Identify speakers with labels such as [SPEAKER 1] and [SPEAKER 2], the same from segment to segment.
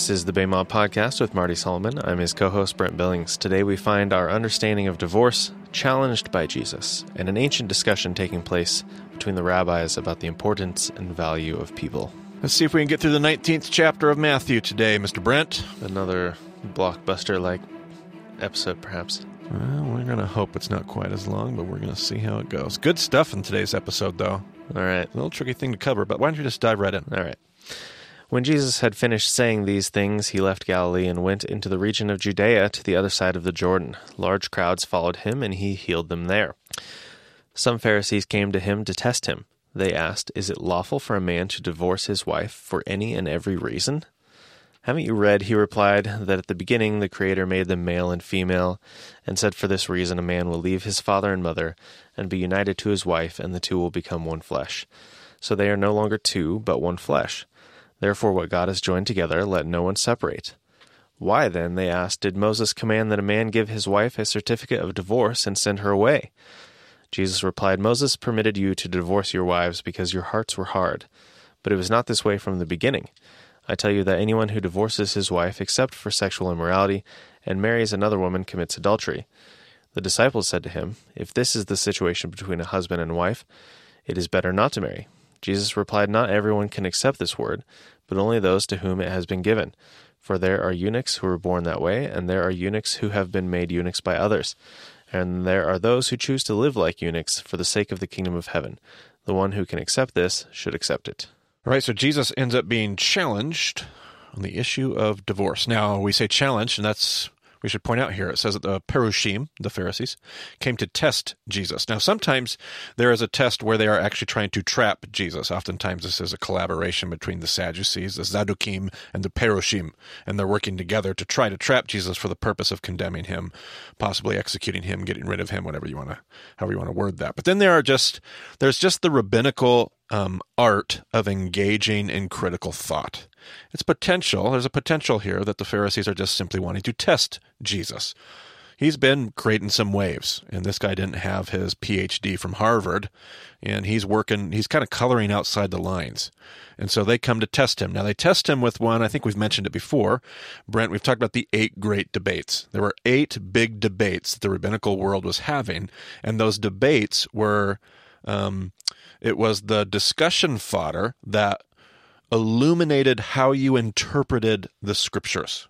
[SPEAKER 1] This is the BEMA Podcast with Marty Solomon. I'm his co host, Brent Billings. Today we find our understanding of divorce challenged by Jesus and an ancient discussion taking place between the rabbis about the importance and value of people.
[SPEAKER 2] Let's see if we can get through the 19th chapter of Matthew today, Mr. Brent.
[SPEAKER 1] Another blockbuster like episode, perhaps.
[SPEAKER 2] Well, we're going to hope it's not quite as long, but we're going to see how it goes. Good stuff in today's episode, though.
[SPEAKER 1] All right.
[SPEAKER 2] A little tricky thing to cover, but why don't you just dive right in?
[SPEAKER 1] All right. When Jesus had finished saying these things, he left Galilee and went into the region of Judea to the other side of the Jordan. Large crowds followed him, and he healed them there. Some Pharisees came to him to test him. They asked, Is it lawful for a man to divorce his wife for any and every reason? Haven't you read, he replied, that at the beginning the Creator made them male and female, and said, For this reason a man will leave his father and mother, and be united to his wife, and the two will become one flesh. So they are no longer two, but one flesh. Therefore, what God has joined together, let no one separate. Why, then, they asked, did Moses command that a man give his wife a certificate of divorce and send her away? Jesus replied, Moses permitted you to divorce your wives because your hearts were hard. But it was not this way from the beginning. I tell you that anyone who divorces his wife except for sexual immorality and marries another woman commits adultery. The disciples said to him, If this is the situation between a husband and wife, it is better not to marry. Jesus replied, Not everyone can accept this word, but only those to whom it has been given. For there are eunuchs who were born that way, and there are eunuchs who have been made eunuchs by others. And there are those who choose to live like eunuchs for the sake of the kingdom of heaven. The one who can accept this should accept it.
[SPEAKER 2] All right, so Jesus ends up being challenged on the issue of divorce. Now, we say challenged, and that's we should point out here it says that the Perushim, the Pharisees, came to test Jesus. Now, sometimes there is a test where they are actually trying to trap Jesus. Oftentimes, this is a collaboration between the Sadducees, the Zadukim, and the Perushim, and they're working together to try to trap Jesus for the purpose of condemning him, possibly executing him, getting rid of him, whatever you want to, however you want to word that. But then there are just there's just the rabbinical um, art of engaging in critical thought. It's potential, there's a potential here that the Pharisees are just simply wanting to test Jesus. He's been creating some waves, and this guy didn't have his PhD from Harvard, and he's working, he's kind of coloring outside the lines. And so they come to test him. Now, they test him with one, I think we've mentioned it before. Brent, we've talked about the eight great debates. There were eight big debates that the rabbinical world was having, and those debates were. Um, it was the discussion fodder that illuminated how you interpreted the scriptures.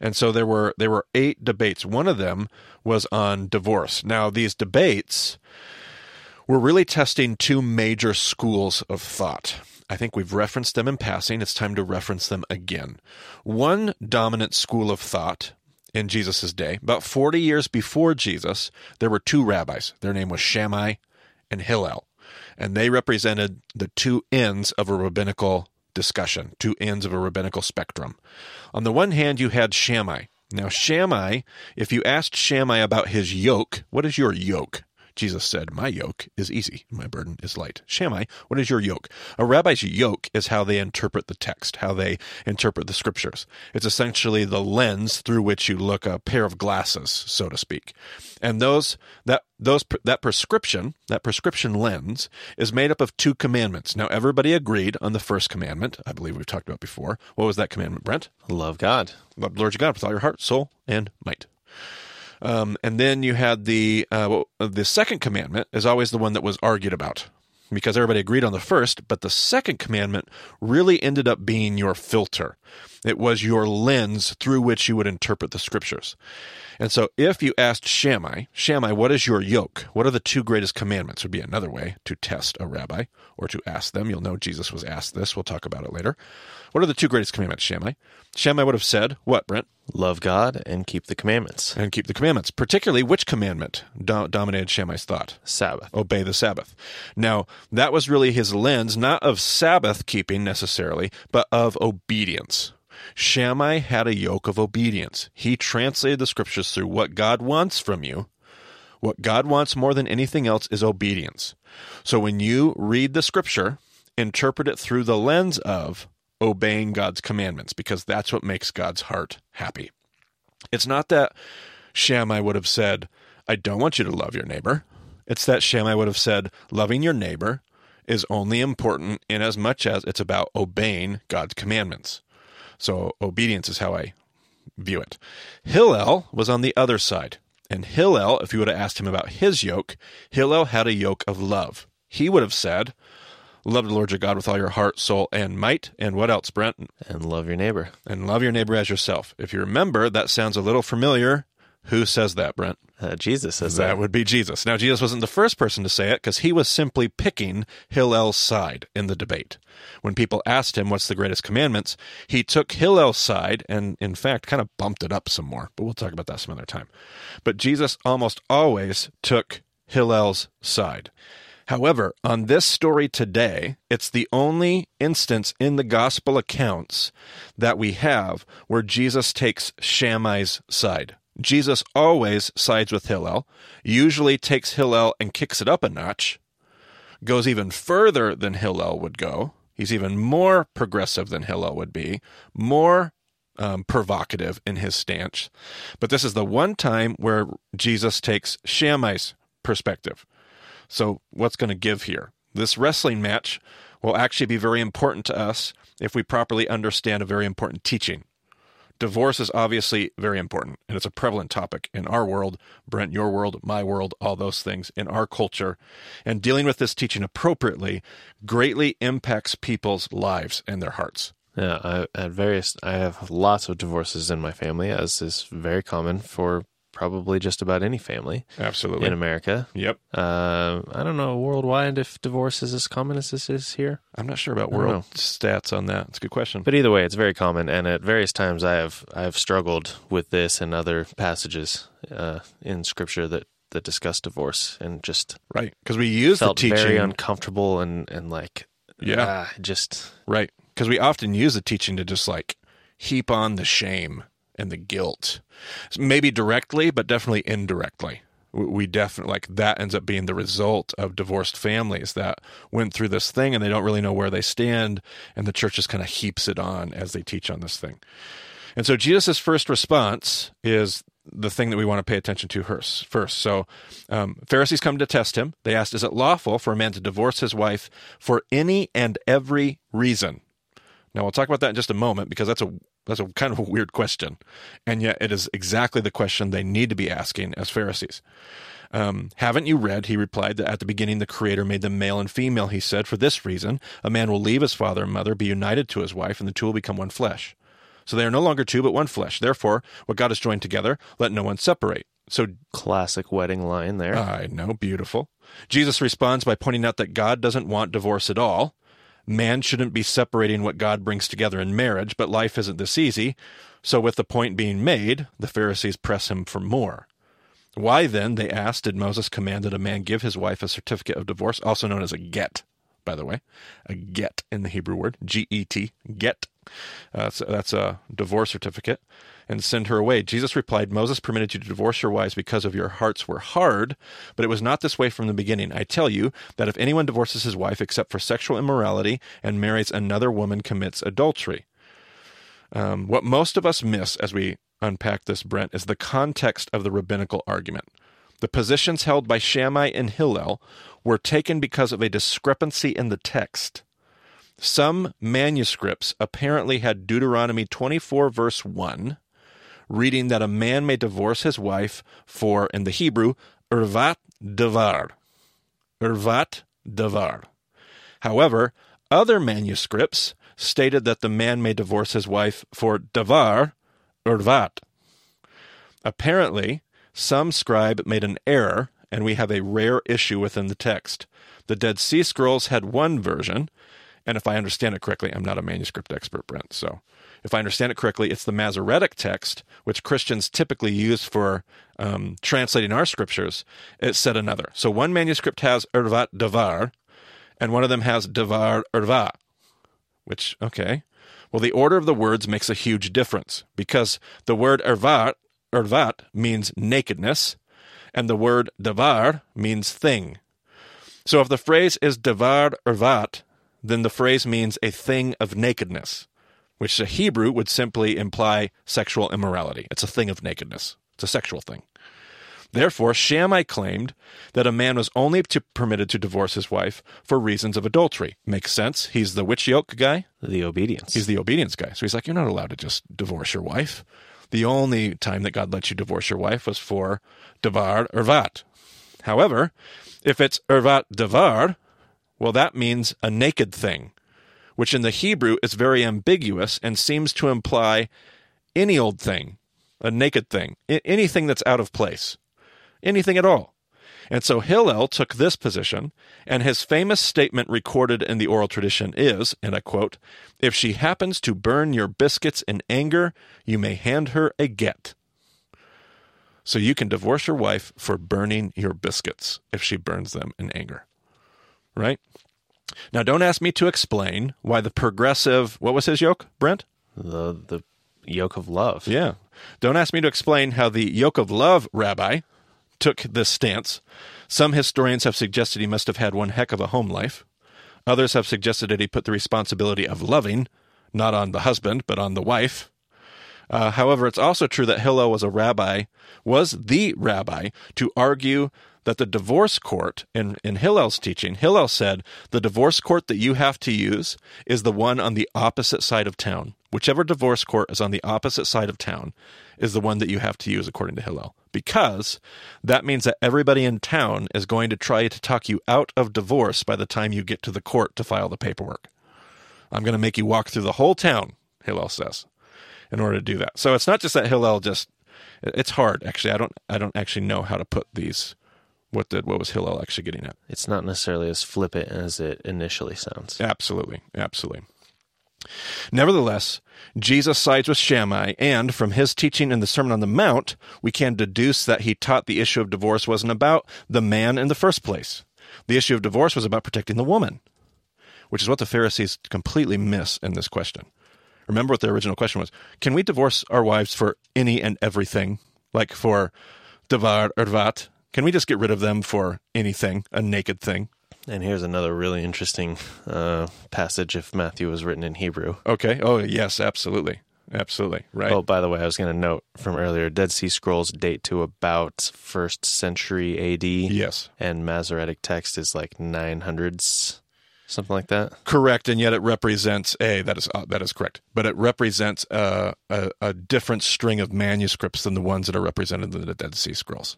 [SPEAKER 2] And so there were there were eight debates. One of them was on divorce. Now these debates were really testing two major schools of thought. I think we've referenced them in passing. It's time to reference them again. One dominant school of thought in Jesus' day, about 40 years before Jesus, there were two rabbis. Their name was Shammai and Hillel. And they represented the two ends of a rabbinical discussion, two ends of a rabbinical spectrum. On the one hand, you had Shammai. Now, Shammai, if you asked Shammai about his yoke, what is your yoke? Jesus said, My yoke is easy, my burden is light. Shammai, what is your yoke? A rabbi's yoke is how they interpret the text, how they interpret the scriptures. It's essentially the lens through which you look a pair of glasses, so to speak. And those that those that prescription, that prescription lens is made up of two commandments. Now everybody agreed on the first commandment, I believe we've talked about before. What was that commandment, Brent?
[SPEAKER 1] Love God.
[SPEAKER 2] Love the Lord your God with all your heart, soul, and might. Um, and then you had the uh, the second commandment is always the one that was argued about because everybody agreed on the first, but the second commandment really ended up being your filter. It was your lens through which you would interpret the scriptures. And so if you asked Shammai, Shammai, what is your yoke? What are the two greatest commandments? Would be another way to test a rabbi or to ask them. You'll know Jesus was asked this. We'll talk about it later. What are the two greatest commandments, Shammai? Shammai would have said, what, Brent?
[SPEAKER 1] Love God and keep the commandments.
[SPEAKER 2] And keep the commandments. Particularly, which commandment do- dominated Shammai's thought?
[SPEAKER 1] Sabbath.
[SPEAKER 2] Obey the Sabbath. Now, that was really his lens, not of Sabbath keeping necessarily, but of obedience. Shammai had a yoke of obedience. He translated the scriptures through what God wants from you. What God wants more than anything else is obedience. So when you read the scripture, interpret it through the lens of obeying God's commandments, because that's what makes God's heart happy. It's not that Shammai would have said, I don't want you to love your neighbor. It's that Shammai would have said, loving your neighbor is only important in as much as it's about obeying God's commandments. So obedience is how I view it. Hillel was on the other side. And Hillel, if you would have asked him about his yoke, Hillel had a yoke of love. He would have said, Love the Lord your God with all your heart, soul, and might. And what else, Brent?
[SPEAKER 1] And love your neighbor.
[SPEAKER 2] And love your neighbor as yourself. If you remember, that sounds a little familiar. Who says that, Brent?
[SPEAKER 1] Uh, Jesus says
[SPEAKER 2] That
[SPEAKER 1] that.
[SPEAKER 2] would be Jesus. Now, Jesus wasn't the first person to say it because he was simply picking Hillel's side in the debate. When people asked him what's the greatest commandments, he took Hillel's side and, in fact, kind of bumped it up some more. But we'll talk about that some other time. But Jesus almost always took Hillel's side. However, on this story today, it's the only instance in the gospel accounts that we have where Jesus takes Shammai's side. Jesus always sides with Hillel, usually takes Hillel and kicks it up a notch, goes even further than Hillel would go. He's even more progressive than Hillel would be, more um, provocative in his stance. But this is the one time where Jesus takes Shammai's perspective. So, what's going to give here? This wrestling match will actually be very important to us if we properly understand a very important teaching. Divorce is obviously very important, and it's a prevalent topic in our world, Brent, your world, my world, all those things in our culture. And dealing with this teaching appropriately greatly impacts people's lives and their hearts.
[SPEAKER 1] Yeah, I, at various, I have lots of divorces in my family, as is very common for probably just about any family
[SPEAKER 2] Absolutely.
[SPEAKER 1] in America.
[SPEAKER 2] Yep.
[SPEAKER 1] Uh, I don't know worldwide if divorce is as common as this is here,
[SPEAKER 2] I'm not sure about world stats on that. It's a good question.
[SPEAKER 1] but either way, it's very common. And at various times, I have I have struggled with this and other passages uh, in Scripture that that discuss divorce, and just
[SPEAKER 2] right. Because we use
[SPEAKER 1] felt
[SPEAKER 2] the teaching.
[SPEAKER 1] very uncomfortable and and like
[SPEAKER 2] Yeah.
[SPEAKER 1] ah, just
[SPEAKER 2] Right. Because we often use the teaching to just like heap on the shame and the guilt. Maybe directly, but definitely indirectly. We- definitely like that ends up being the result of divorced families that went through this thing and they don't really know where they stand, and the church just kind of heaps it on as they teach on this thing. And so Jesus' first response is the thing that we want to pay attention to first. First, so um, Pharisees come to test him. They asked, "Is it lawful for a man to divorce his wife for any and every reason?" Now we'll talk about that in just a moment because that's a that's a kind of a weird question, and yet it is exactly the question they need to be asking as Pharisees. Um, haven't you read, he replied, that at the beginning the Creator made them male and female? He said, For this reason, a man will leave his father and mother, be united to his wife, and the two will become one flesh. So they are no longer two, but one flesh. Therefore, what God has joined together, let no one separate. So
[SPEAKER 1] classic wedding line there.
[SPEAKER 2] I know, beautiful. Jesus responds by pointing out that God doesn't want divorce at all. Man shouldn't be separating what God brings together in marriage, but life isn't this easy. So, with the point being made, the Pharisees press him for more. Why then, they asked, did Moses command that a man give his wife a certificate of divorce, also known as a get, by the way? A get in the Hebrew word, G E T, get. Uh, so that's a divorce certificate, and send her away. Jesus replied, Moses permitted you to divorce your wives because of your hearts were hard, but it was not this way from the beginning. I tell you that if anyone divorces his wife except for sexual immorality and marries another woman, commits adultery. Um, what most of us miss as we unpack this, Brent, is the context of the rabbinical argument. The positions held by Shammai and Hillel were taken because of a discrepancy in the text. Some manuscripts apparently had Deuteronomy 24, verse 1, reading that a man may divorce his wife for, in the Hebrew, ervat davar. Ervat davar. However, other manuscripts stated that the man may divorce his wife for davar, ervat. Apparently, some scribe made an error, and we have a rare issue within the text. The Dead Sea Scrolls had one version, and if I understand it correctly, I'm not a manuscript expert, Brent. So, if I understand it correctly, it's the Masoretic text, which Christians typically use for um, translating our scriptures. It said another. So, one manuscript has ervat davar, and one of them has davar erva, which, okay. Well, the order of the words makes a huge difference because the word ervat, ervat means nakedness, and the word davar means thing. So if the phrase is davar ervat, then the phrase means a thing of nakedness, which the Hebrew would simply imply sexual immorality. It's a thing of nakedness. It's a sexual thing. Therefore, Shammai claimed that a man was only to, permitted to divorce his wife for reasons of adultery. Makes sense. He's the witch yoke guy.
[SPEAKER 1] The obedience.
[SPEAKER 2] He's the obedience guy. So he's like, you're not allowed to just divorce your wife. The only time that God lets you divorce your wife was for davar ervat. However, if it's ervat davar, well, that means a naked thing, which in the Hebrew is very ambiguous and seems to imply any old thing, a naked thing, anything that's out of place, anything at all. And so Hillel took this position, and his famous statement recorded in the oral tradition is, and I quote, If she happens to burn your biscuits in anger, you may hand her a get. So you can divorce your wife for burning your biscuits if she burns them in anger. Right? Now, don't ask me to explain why the progressive, what was his yoke, Brent?
[SPEAKER 1] The, the yoke of love.
[SPEAKER 2] Yeah. Don't ask me to explain how the yoke of love rabbi took this stance. Some historians have suggested he must have had one heck of a home life. Others have suggested that he put the responsibility of loving not on the husband, but on the wife. Uh, however, it's also true that Hillel was a rabbi, was the rabbi, to argue that the divorce court, in, in Hillel's teaching, Hillel said the divorce court that you have to use is the one on the opposite side of town. Whichever divorce court is on the opposite side of town is the one that you have to use, according to Hillel. Because that means that everybody in town is going to try to talk you out of divorce by the time you get to the court to file the paperwork. I'm going to make you walk through the whole town, Hillel says, in order to do that. So it's not just that Hillel just it's hard actually. I don't I don't actually know how to put these what did what was Hillel actually getting at?
[SPEAKER 1] It's not necessarily as flippant as it initially sounds.
[SPEAKER 2] Absolutely, absolutely. Nevertheless, Jesus sides with Shammai, and from his teaching in the Sermon on the Mount, we can deduce that he taught the issue of divorce wasn't about the man in the first place. The issue of divorce was about protecting the woman, which is what the Pharisees completely miss in this question. Remember what the original question was Can we divorce our wives for any and everything? Like for davar ervat, can we just get rid of them for anything, a naked thing?
[SPEAKER 1] And here's another really interesting uh, passage if Matthew was written in Hebrew.
[SPEAKER 2] Okay. Oh, yes, absolutely. Absolutely. Right.
[SPEAKER 1] Oh, by the way, I was going to note from earlier Dead Sea Scrolls date to about first century AD.
[SPEAKER 2] Yes.
[SPEAKER 1] And Masoretic text is like 900s, something like that.
[SPEAKER 2] Correct. And yet it represents a, that is, uh, that is correct, but it represents a, a, a different string of manuscripts than the ones that are represented in the Dead Sea Scrolls.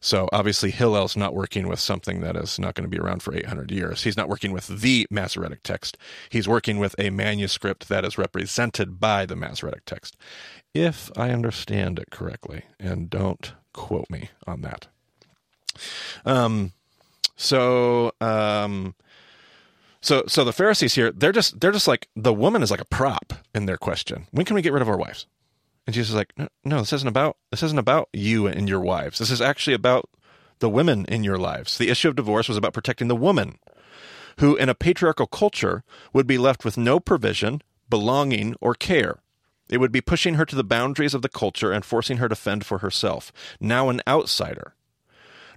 [SPEAKER 2] So obviously Hillel's not working with something that is not going to be around for 800 years. He's not working with the Masoretic text. He's working with a manuscript that is represented by the Masoretic text. If I understand it correctly, and don't quote me on that. Um, so, um, so, so the Pharisees here, they're just, they're just like, the woman is like a prop in their question. When can we get rid of our wives? And Jesus is like, no, this isn't about this isn't about you and your wives. This is actually about the women in your lives. The issue of divorce was about protecting the woman, who in a patriarchal culture would be left with no provision, belonging, or care. It would be pushing her to the boundaries of the culture and forcing her to fend for herself, now an outsider.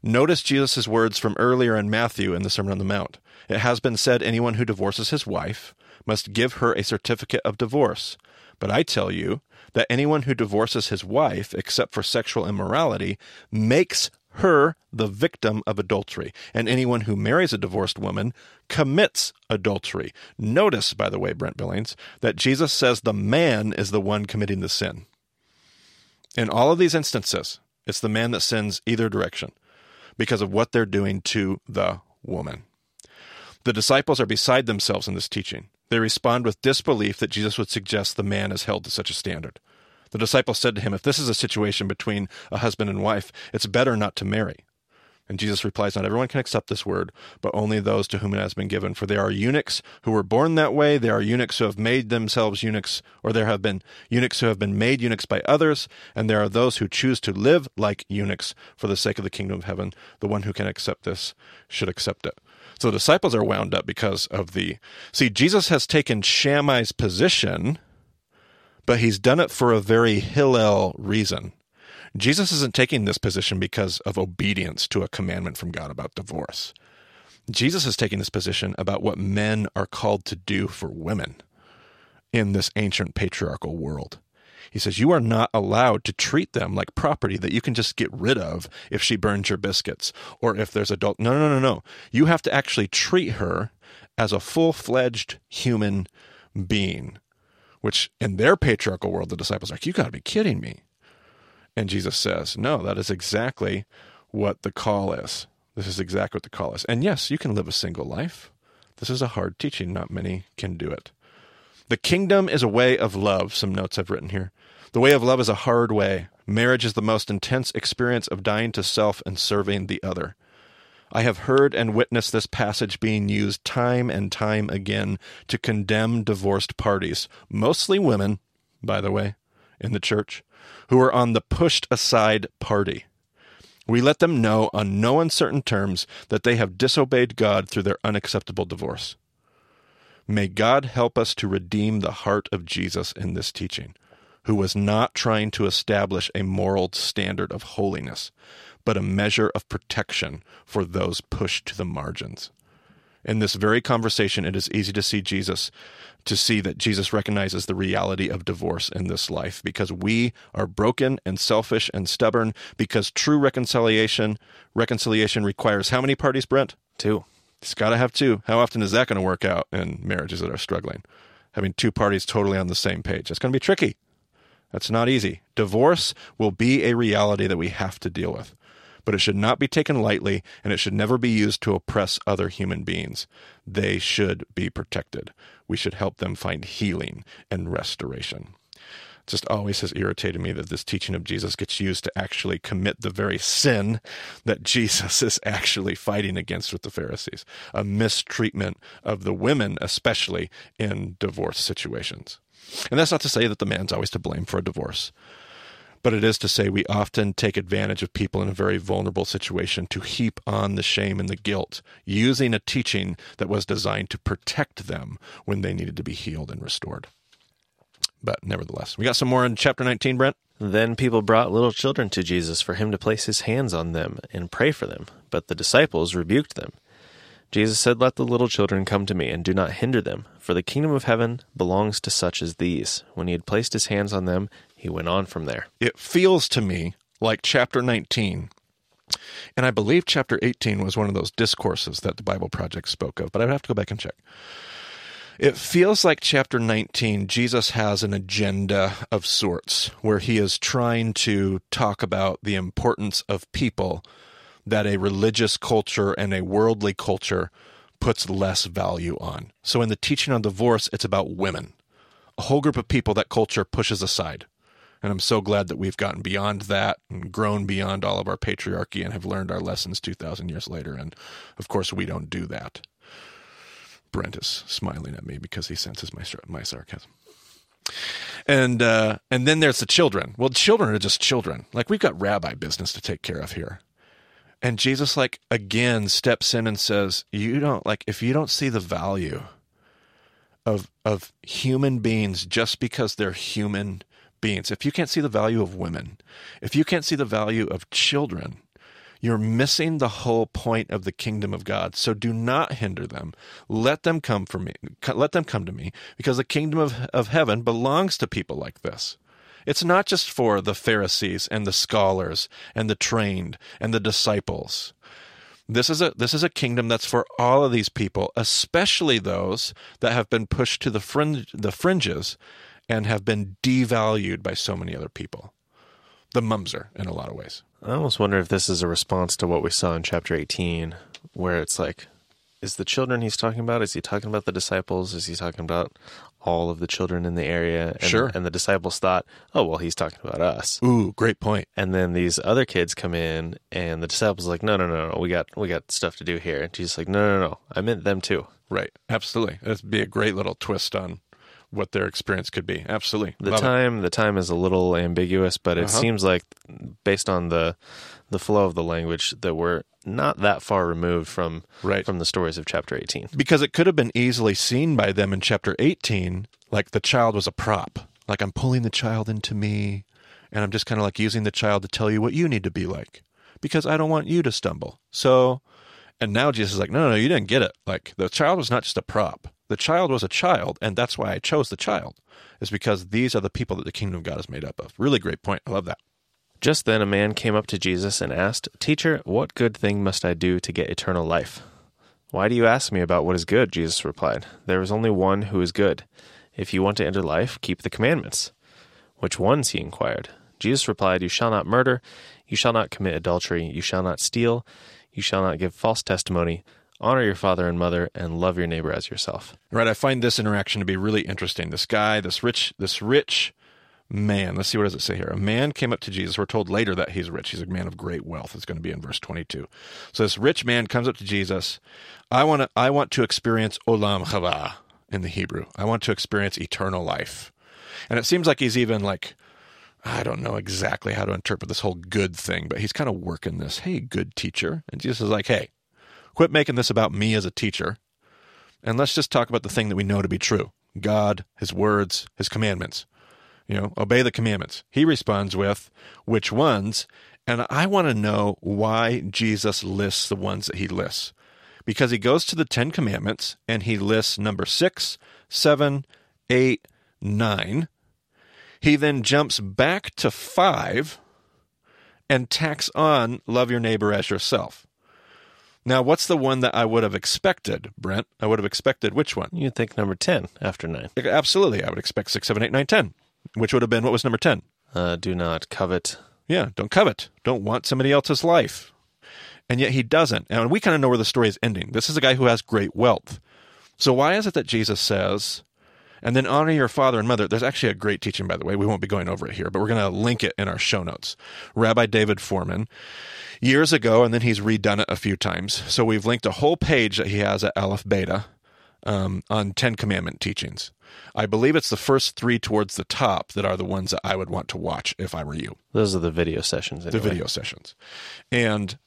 [SPEAKER 2] Notice Jesus' words from earlier in Matthew in the Sermon on the Mount. It has been said anyone who divorces his wife must give her a certificate of divorce. But I tell you that anyone who divorces his wife, except for sexual immorality, makes her the victim of adultery. And anyone who marries a divorced woman commits adultery. Notice, by the way, Brent Billings, that Jesus says the man is the one committing the sin. In all of these instances, it's the man that sins either direction because of what they're doing to the woman. The disciples are beside themselves in this teaching. They respond with disbelief that Jesus would suggest the man is held to such a standard. The disciples said to him, If this is a situation between a husband and wife, it's better not to marry. And Jesus replies, Not everyone can accept this word, but only those to whom it has been given. For there are eunuchs who were born that way. There are eunuchs who have made themselves eunuchs, or there have been eunuchs who have been made eunuchs by others. And there are those who choose to live like eunuchs for the sake of the kingdom of heaven. The one who can accept this should accept it. So the disciples are wound up because of the. See, Jesus has taken Shammai's position, but he's done it for a very Hillel reason. Jesus isn't taking this position because of obedience to a commandment from God about divorce. Jesus is taking this position about what men are called to do for women in this ancient patriarchal world. He says, You are not allowed to treat them like property that you can just get rid of if she burns your biscuits or if there's adult. No, no, no, no. You have to actually treat her as a full fledged human being, which in their patriarchal world, the disciples are like, You got to be kidding me. And Jesus says, No, that is exactly what the call is. This is exactly what the call is. And yes, you can live a single life. This is a hard teaching. Not many can do it. The kingdom is a way of love. Some notes I've written here. The way of love is a hard way. Marriage is the most intense experience of dying to self and serving the other. I have heard and witnessed this passage being used time and time again to condemn divorced parties, mostly women, by the way, in the church, who are on the pushed aside party. We let them know on no uncertain terms that they have disobeyed God through their unacceptable divorce. May God help us to redeem the heart of Jesus in this teaching, who was not trying to establish a moral standard of holiness, but a measure of protection for those pushed to the margins. In this very conversation, it is easy to see Jesus, to see that Jesus recognizes the reality of divorce in this life because we are broken and selfish and stubborn because true reconciliation reconciliation requires how many parties, Brent?
[SPEAKER 1] Two.
[SPEAKER 2] It's got to have two. How often is that going to work out in marriages that are struggling? Having two parties totally on the same page. That's going to be tricky. That's not easy. Divorce will be a reality that we have to deal with but it should not be taken lightly and it should never be used to oppress other human beings. They should be protected. We should help them find healing and restoration. Just always has irritated me that this teaching of Jesus gets used to actually commit the very sin that Jesus is actually fighting against with the Pharisees a mistreatment of the women, especially in divorce situations. And that's not to say that the man's always to blame for a divorce but it is to say we often take advantage of people in a very vulnerable situation to heap on the shame and the guilt, using a teaching that was designed to protect them when they needed to be healed and restored. But nevertheless, we got some more in chapter 19, Brent.
[SPEAKER 1] Then people brought little children to Jesus for him to place his hands on them and pray for them, but the disciples rebuked them. Jesus said, Let the little children come to me, and do not hinder them, for the kingdom of heaven belongs to such as these. When he had placed his hands on them, he went on from there.
[SPEAKER 2] It feels to me like chapter 19. And I believe chapter 18 was one of those discourses that the Bible Project spoke of, but I would have to go back and check. It feels like chapter 19, Jesus has an agenda of sorts where he is trying to talk about the importance of people that a religious culture and a worldly culture puts less value on. So in the teaching on divorce, it's about women, a whole group of people that culture pushes aside. And I'm so glad that we've gotten beyond that and grown beyond all of our patriarchy and have learned our lessons 2,000 years later. And of course, we don't do that. Brent is smiling at me because he senses my, my sarcasm. And uh, and then there's the children. Well, children are just children. Like we've got rabbi business to take care of here. And Jesus like again steps in and says, "You don't like if you don't see the value of of human beings just because they're human beings, if you can't see the value of women, if you can't see the value of children, you're missing the whole point of the kingdom of God. So do not hinder them. Let them come for me. Let them come to me because the kingdom of, of heaven belongs to people like this. It's not just for the Pharisees and the scholars and the trained and the disciples. This is a this is a kingdom that's for all of these people, especially those that have been pushed to the fringe, the fringes and have been devalued by so many other people. The mumser in a lot of ways.
[SPEAKER 1] I almost wonder if this is a response to what we saw in chapter 18, where it's like, is the children he's talking about? Is he talking about the disciples? Is he talking about all of the children in the area? And,
[SPEAKER 2] sure.
[SPEAKER 1] And the disciples thought, oh, well, he's talking about us.
[SPEAKER 2] Ooh, great point.
[SPEAKER 1] And then these other kids come in, and the disciples are like, no, no, no, no, we got we got stuff to do here. And Jesus like, no, no, no, I meant them too.
[SPEAKER 2] Right. Absolutely. That'd be a great little twist on what their experience could be. Absolutely.
[SPEAKER 1] The
[SPEAKER 2] Love
[SPEAKER 1] time it. the time is a little ambiguous, but it uh-huh. seems like based on the the flow of the language that we're not that far removed from
[SPEAKER 2] right.
[SPEAKER 1] from the stories of chapter 18.
[SPEAKER 2] Because it could have been easily seen by them in chapter 18 like the child was a prop. Like I'm pulling the child into me and I'm just kind of like using the child to tell you what you need to be like because I don't want you to stumble. So and now Jesus is like, no, no, no, you didn't get it. Like the child was not just a prop. The child was a child, and that's why I chose the child, is because these are the people that the kingdom of God is made up of. Really great point. I love that.
[SPEAKER 1] Just then a man came up to Jesus and asked, Teacher, what good thing must I do to get eternal life? Why do you ask me about what is good? Jesus replied. There is only one who is good. If you want to enter life, keep the commandments. Which ones? he inquired. Jesus replied, You shall not murder, you shall not commit adultery, you shall not steal, you shall not give false testimony, honor your father and mother, and love your neighbor as yourself.
[SPEAKER 2] Right. I find this interaction to be really interesting. This guy, this rich, this rich man. Let's see what does it say here. A man came up to Jesus. We're told later that he's rich. He's a man of great wealth. It's going to be in verse 22. So this rich man comes up to Jesus. I want to. I want to experience olam haba in the Hebrew. I want to experience eternal life. And it seems like he's even like. I don't know exactly how to interpret this whole good thing, but he's kind of working this. Hey, good teacher. And Jesus is like, hey, quit making this about me as a teacher. And let's just talk about the thing that we know to be true God, His words, His commandments. You know, obey the commandments. He responds with, which ones? And I want to know why Jesus lists the ones that he lists. Because he goes to the Ten Commandments and he lists number six, seven, eight, nine. He then jumps back to five and tacks on love your neighbor as yourself. Now, what's the one that I would have expected, Brent? I would have expected which one?
[SPEAKER 1] You'd think number 10 after 9.
[SPEAKER 2] Absolutely. I would expect 6, 7, 8, 9, 10, which would have been what was number 10?
[SPEAKER 1] Uh, do not covet.
[SPEAKER 2] Yeah, don't covet. Don't want somebody else's life. And yet he doesn't. And we kind of know where the story is ending. This is a guy who has great wealth. So why is it that Jesus says, and then honor your father and mother? There's actually a great teaching, by the way. We won't be going over it here, but we're going to link it in our show notes. Rabbi David Fohrman, years ago, and then he's redone it a few times. So we've linked a whole page that he has at Aleph Beta um, on Ten Commandment teachings. I believe it's the first three towards the top that are the ones that I would want to watch if I were you.
[SPEAKER 1] Those are the video sessions.
[SPEAKER 2] The video sessions. And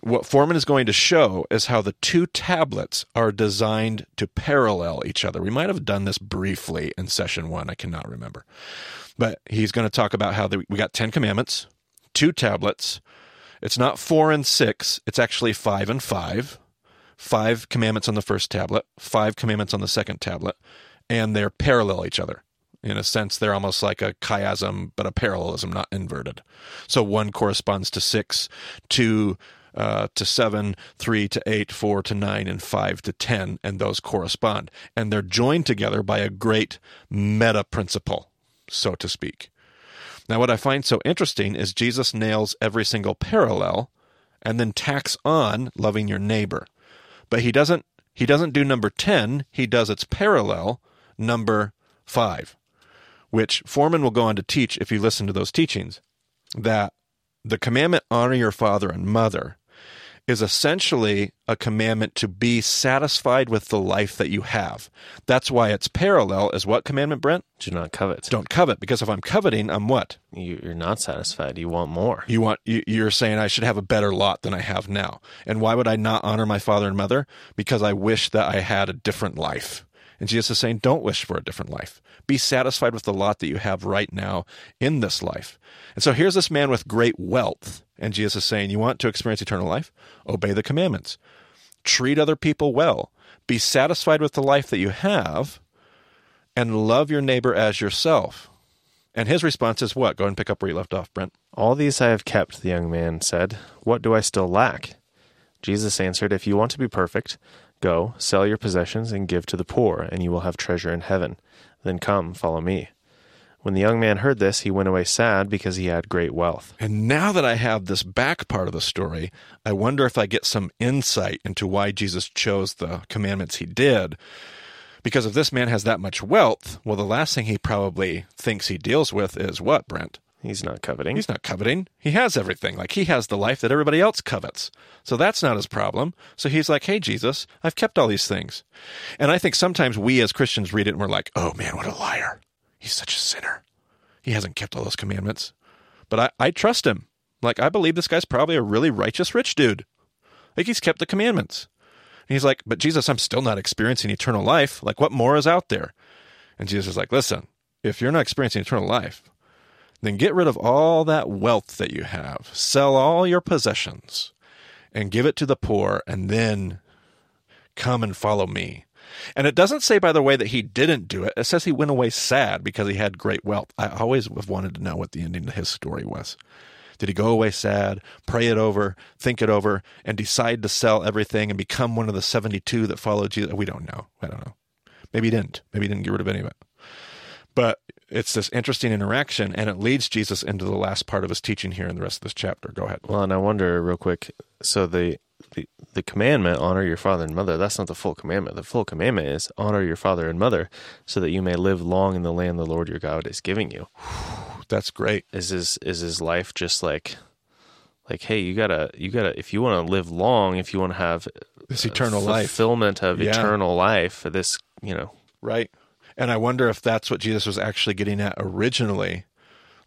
[SPEAKER 2] what Fohrman is going to show is how the two tablets are designed to parallel each other. We might have done this briefly in session one. I cannot remember. But he's going to talk about how the, we got 10 commandments, two tablets. It's not four and six, it's actually five and five. Five commandments on the first tablet, five commandments on the second tablet, and they're parallel each other. In a sense, they're almost like a chiasm, but a parallelism, not inverted. So one corresponds to six, two uh, to seven, three to eight, four to nine, and five to ten, and those correspond. And they're joined together by a great meta principle, so to speak. Now, what I find so interesting is Jesus nails every single parallel and then tacks on loving your neighbor. But he doesn't he doesn't do number 10, he does its parallel, number 5, which Fohrman will go on to teach if you listen to those teachings that the commandment honor your father and mother is essentially a commandment to be satisfied with the life that you have. That's why it's parallel as what commandment, Brent?
[SPEAKER 1] Do not covet.
[SPEAKER 2] Don't covet, because if I'm coveting, I'm what?
[SPEAKER 1] You, you're not satisfied. You want more.
[SPEAKER 2] You want you're saying I should have a better lot than I have now. And why would I not honor my father and mother? Because I wish that I had a different life. And Jesus is saying, don't wish for a different life. Be satisfied with the lot that you have right now in this life. And so here's this man with great wealth. And Jesus is saying, You want to experience eternal life? Obey the commandments. Treat other people well. Be satisfied with the life that you have and love your neighbor as yourself. And his response is what? Go and pick up where you left off, Brent.
[SPEAKER 1] All these I have kept, the young man said. What do I still lack? Jesus answered, If you want to be perfect, go, sell your possessions and give to the poor, and you will have treasure in heaven. Then come, follow me. When the young man heard this, he went away sad because he had great wealth.
[SPEAKER 2] And now that I have this back part of the story, I wonder if I get some insight into why Jesus chose the commandments he did. Because if this man has that much wealth, well, the last thing he probably thinks he deals with is what, Brent?
[SPEAKER 1] He's not coveting.
[SPEAKER 2] He's not coveting. He has everything. Like he has the life that everybody else covets. So that's not his problem. So he's like, hey, Jesus, I've kept all these things. And I think sometimes we as Christians read it and we're like, oh man, what a liar. He's such a sinner. He hasn't kept all those commandments. But I, I trust him. Like, I believe this guy's probably a really righteous rich dude. Like, he's kept the commandments. And he's like, But Jesus, I'm still not experiencing eternal life. Like, what more is out there? And Jesus is like, Listen, if you're not experiencing eternal life, then get rid of all that wealth that you have, sell all your possessions, and give it to the poor, and then come and follow me. And it doesn't say, by the way, that he didn't do it. It says he went away sad because he had great wealth. I always have wanted to know what the ending to his story was. Did he go away sad, pray it over, think it over, and decide to sell everything and become one of the 72 that followed Jesus? We don't know. I don't know. Maybe he didn't. Maybe he didn't get rid of any of it. But it's this interesting interaction, and it leads Jesus into the last part of his teaching here in the rest of this chapter. Go ahead.
[SPEAKER 1] Well, and I wonder real quick. So the the, the commandment honor your father and mother that's not the full commandment the full commandment is honor your father and mother so that you may live long in the land the lord your god is giving you
[SPEAKER 2] that's great
[SPEAKER 1] is his is his life just like like hey you gotta you gotta if you want to live long if you want to have
[SPEAKER 2] this eternal uh, life
[SPEAKER 1] fulfillment of
[SPEAKER 2] Yeah.
[SPEAKER 1] eternal life this you know
[SPEAKER 2] right and i wonder if that's what jesus was actually getting at originally.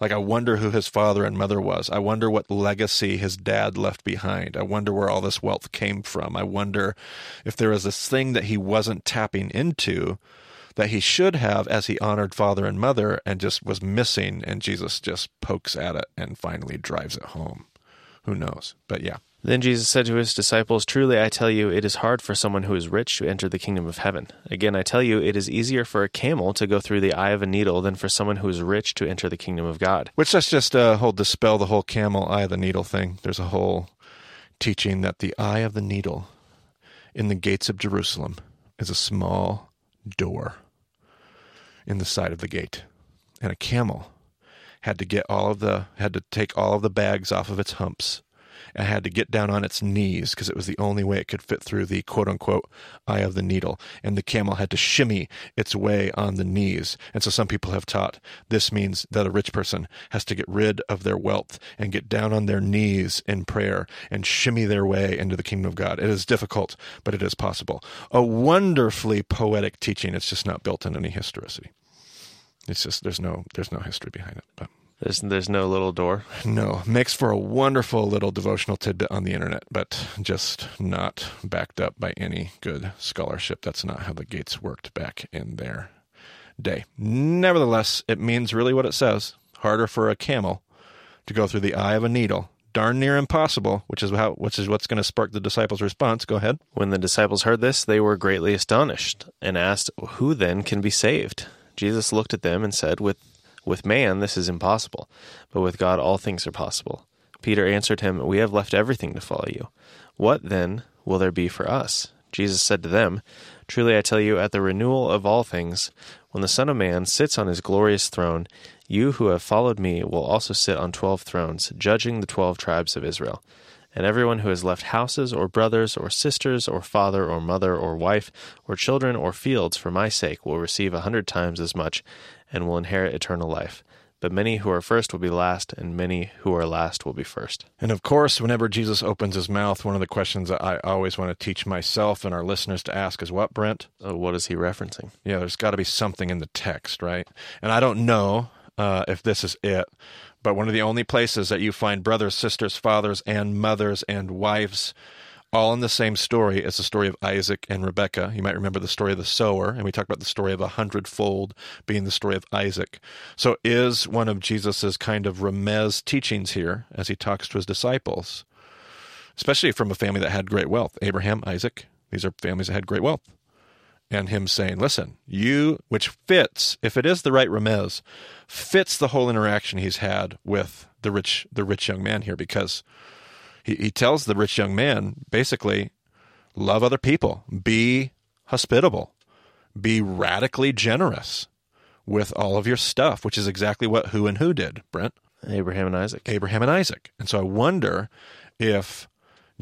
[SPEAKER 2] Like i wonder who his father and mother was. I wonder what legacy his dad left behind. I wonder where all this wealth came from. I wonder if there was this thing that he wasn't tapping into that he should have as he honored father and mother and just was missing and jesus just pokes at it and finally drives it home. Who knows? But yeah
[SPEAKER 1] Then Jesus said to his disciples, Truly I tell you, it is hard for someone who is rich to enter the kingdom of heaven. Again, I tell you, it is easier for a camel to go through the eye of a needle than for someone who is rich to enter the kingdom of God.
[SPEAKER 2] Which let's just uh, whole dispel the whole camel eye of the needle thing. There's a whole teaching that the eye of the needle in the gates of Jerusalem is a small door in the side of the gate, and a camel had to get all of the had to take all of the bags off of its humps and had to get down on its knees because it was the only way it could fit through the quote unquote eye of the needle. And the camel had to shimmy its way on the knees. And so some people have taught this means that a rich person has to get rid of their wealth and get down on their knees in prayer and shimmy their way into the kingdom of God. It is difficult, but it is possible. A wonderfully poetic teaching. It's just not built in any historicity. It's just there's no there's no history behind it. But
[SPEAKER 1] There's, there's no little door.
[SPEAKER 2] no, makes for a wonderful little devotional tidbit on the internet, but just not backed up by any good scholarship. That's not how the gates worked back in their day. Nevertheless, it means really what it says harder for a camel to go through the eye of a needle. Darn near impossible, which is how which is what's going to spark the disciples' response. Go ahead.
[SPEAKER 1] When the disciples heard this, they were greatly astonished and asked, Who then can be saved? Jesus looked at them and said, With with man this is impossible, but with God all things are possible. Peter answered him, We have left everything to follow you. What then will there be for us? Jesus said to them, Truly I tell you, at the renewal of all things, when the Son of Man sits on his glorious throne, you who have followed me will also sit on twelve thrones, judging the twelve tribes of Israel. And everyone who has left houses, or brothers, or sisters, or father, or mother, or wife, or children, or fields for my sake will receive a hundred times as much, and will inherit eternal life. But many who are first will be last, and many who are last will be first.
[SPEAKER 2] And of course, whenever Jesus opens his mouth, one of the questions that I always want to teach myself and our listeners to ask is what, Brent?
[SPEAKER 1] Uh, what is he referencing?
[SPEAKER 2] Yeah, there's got to be something in the text, right? And I don't know uh, if this is it, but one of the only places that you find brothers, sisters, fathers, and mothers and wives all in the same story is the story of Isaac and Rebekah. You might remember the story of the sower, and we talked about the story of a hundredfold being the story of Isaac. So, is one of Jesus's kind of remez teachings here as he talks to his disciples, especially from a family that had great wealth Abraham, Isaac, these are families that had great wealth and him saying, "Listen, you," which fits, if it is the right remez, fits the whole interaction he's had with the rich, the rich young man here, because he, he tells the rich young man basically, love other people, be hospitable, be radically generous with all of your stuff, which is exactly what who and who did, Brent.
[SPEAKER 1] Abraham and Isaac.
[SPEAKER 2] Abraham and Isaac. And so I wonder if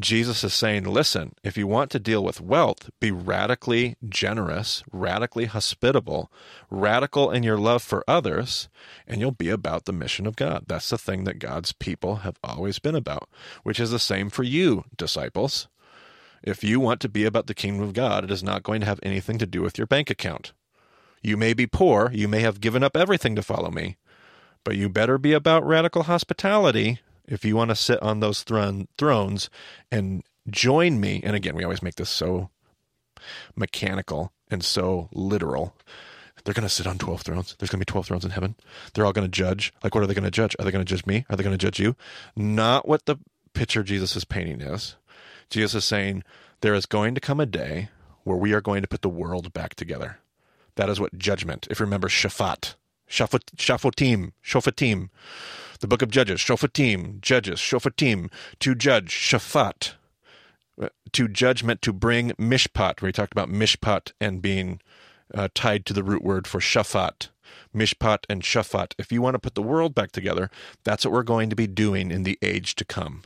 [SPEAKER 2] Jesus is saying, listen, if you want to deal with wealth, be radically generous, radically hospitable, radical in your love for others, and you'll be about the mission of God. That's the thing that God's people have always been about, which is the same for you, disciples. If you want to be about the kingdom of God, it is not going to have anything to do with your bank account. You may be poor, you may have given up everything to follow me, but you better be about radical hospitality if you want to sit on those thron- thrones and join me. And again, we always make this so mechanical and so literal. They're going to sit on 12 thrones. There's going to be 12 thrones in heaven. They're all going to judge. Like, what are they going to judge? Are they going to judge me? Are they going to judge you? Not what the picture Jesus is painting is. Jesus is saying there is going to come a day where we are going to put the world back together. That is what judgment, if you remember Shaphat, Shaphotim, Shophatim, the book of Judges, Shophatim, Judges, Shophatim, to judge, Shaphat. To judge meant to bring mishpat, where he talked about mishpat and being uh, tied to the root word for shaphat. Mishpat and shaphat. If you want to put the world back together, that's what we're going to be doing in the age to come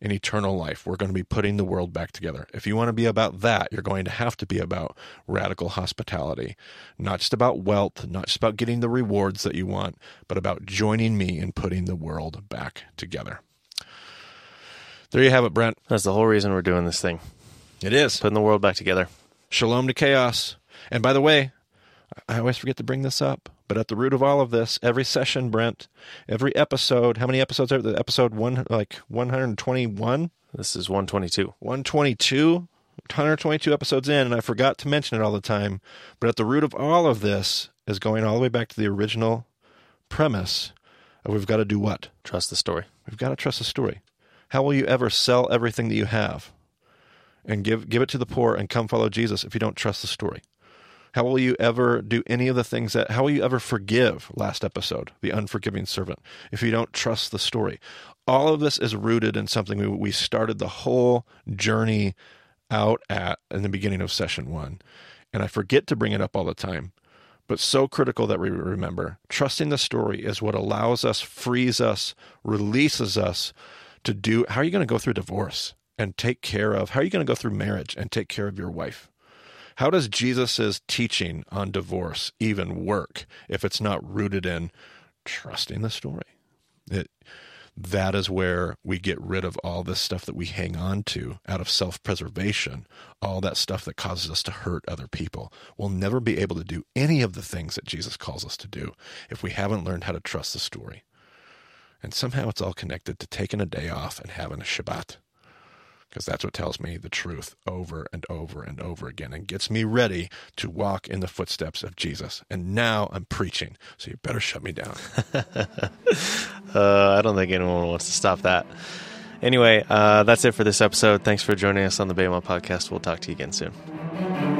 [SPEAKER 2] in eternal life. We're going to be putting the world back together. If you want to be about that, you're going to have to be about radical hospitality. Not just about wealth, not just about getting the rewards that you want, but about joining me in putting the world back together. There you have it, Brent.
[SPEAKER 1] That's the whole reason we're doing this thing.
[SPEAKER 2] It is.
[SPEAKER 1] Putting the world back together.
[SPEAKER 2] Shalom to chaos. And by the way, I always forget to bring this up, but at the root of all of this, every session, Brent, every episode, how many episodes are the episode one like 121?
[SPEAKER 1] This is 122.
[SPEAKER 2] 122? 122 episodes in, and I forgot to mention it all the time. But at the root of all of this is going all the way back to the original premise of we've got to do what?
[SPEAKER 1] Trust the story.
[SPEAKER 2] We've got to trust the story. How will you ever sell everything that you have and give give it to the poor and come follow Jesus if you don't trust the story? How will you ever do any of the things that, how will you ever forgive last episode, the unforgiving servant, if you don't trust the story? All of this is rooted in something we, we started the whole journey out at in the beginning of session one. And I forget to bring it up all the time, but so critical that we remember. Trusting the story is what allows us, frees us, releases us to do. How are you going to go through divorce and take care of? How are you going to go through marriage and take care of your wife? How does Jesus' teaching on divorce even work if it's not rooted in trusting the story? It, that is where we get rid of all this stuff that we hang on to out of self preservation, all that stuff that causes us to hurt other people. We'll never be able to do any of the things that Jesus calls us to do if we haven't learned how to trust the story. And somehow it's all connected to taking a day off and having a Shabbat because that's what tells me the truth over and over and over again and gets me ready to walk in the footsteps of Jesus. And now I'm preaching, so you better shut me down.
[SPEAKER 1] uh, I don't think anyone wants to stop that. Anyway, uh, that's it for this episode. Thanks for joining us on the Bema podcast. We'll talk to you again soon.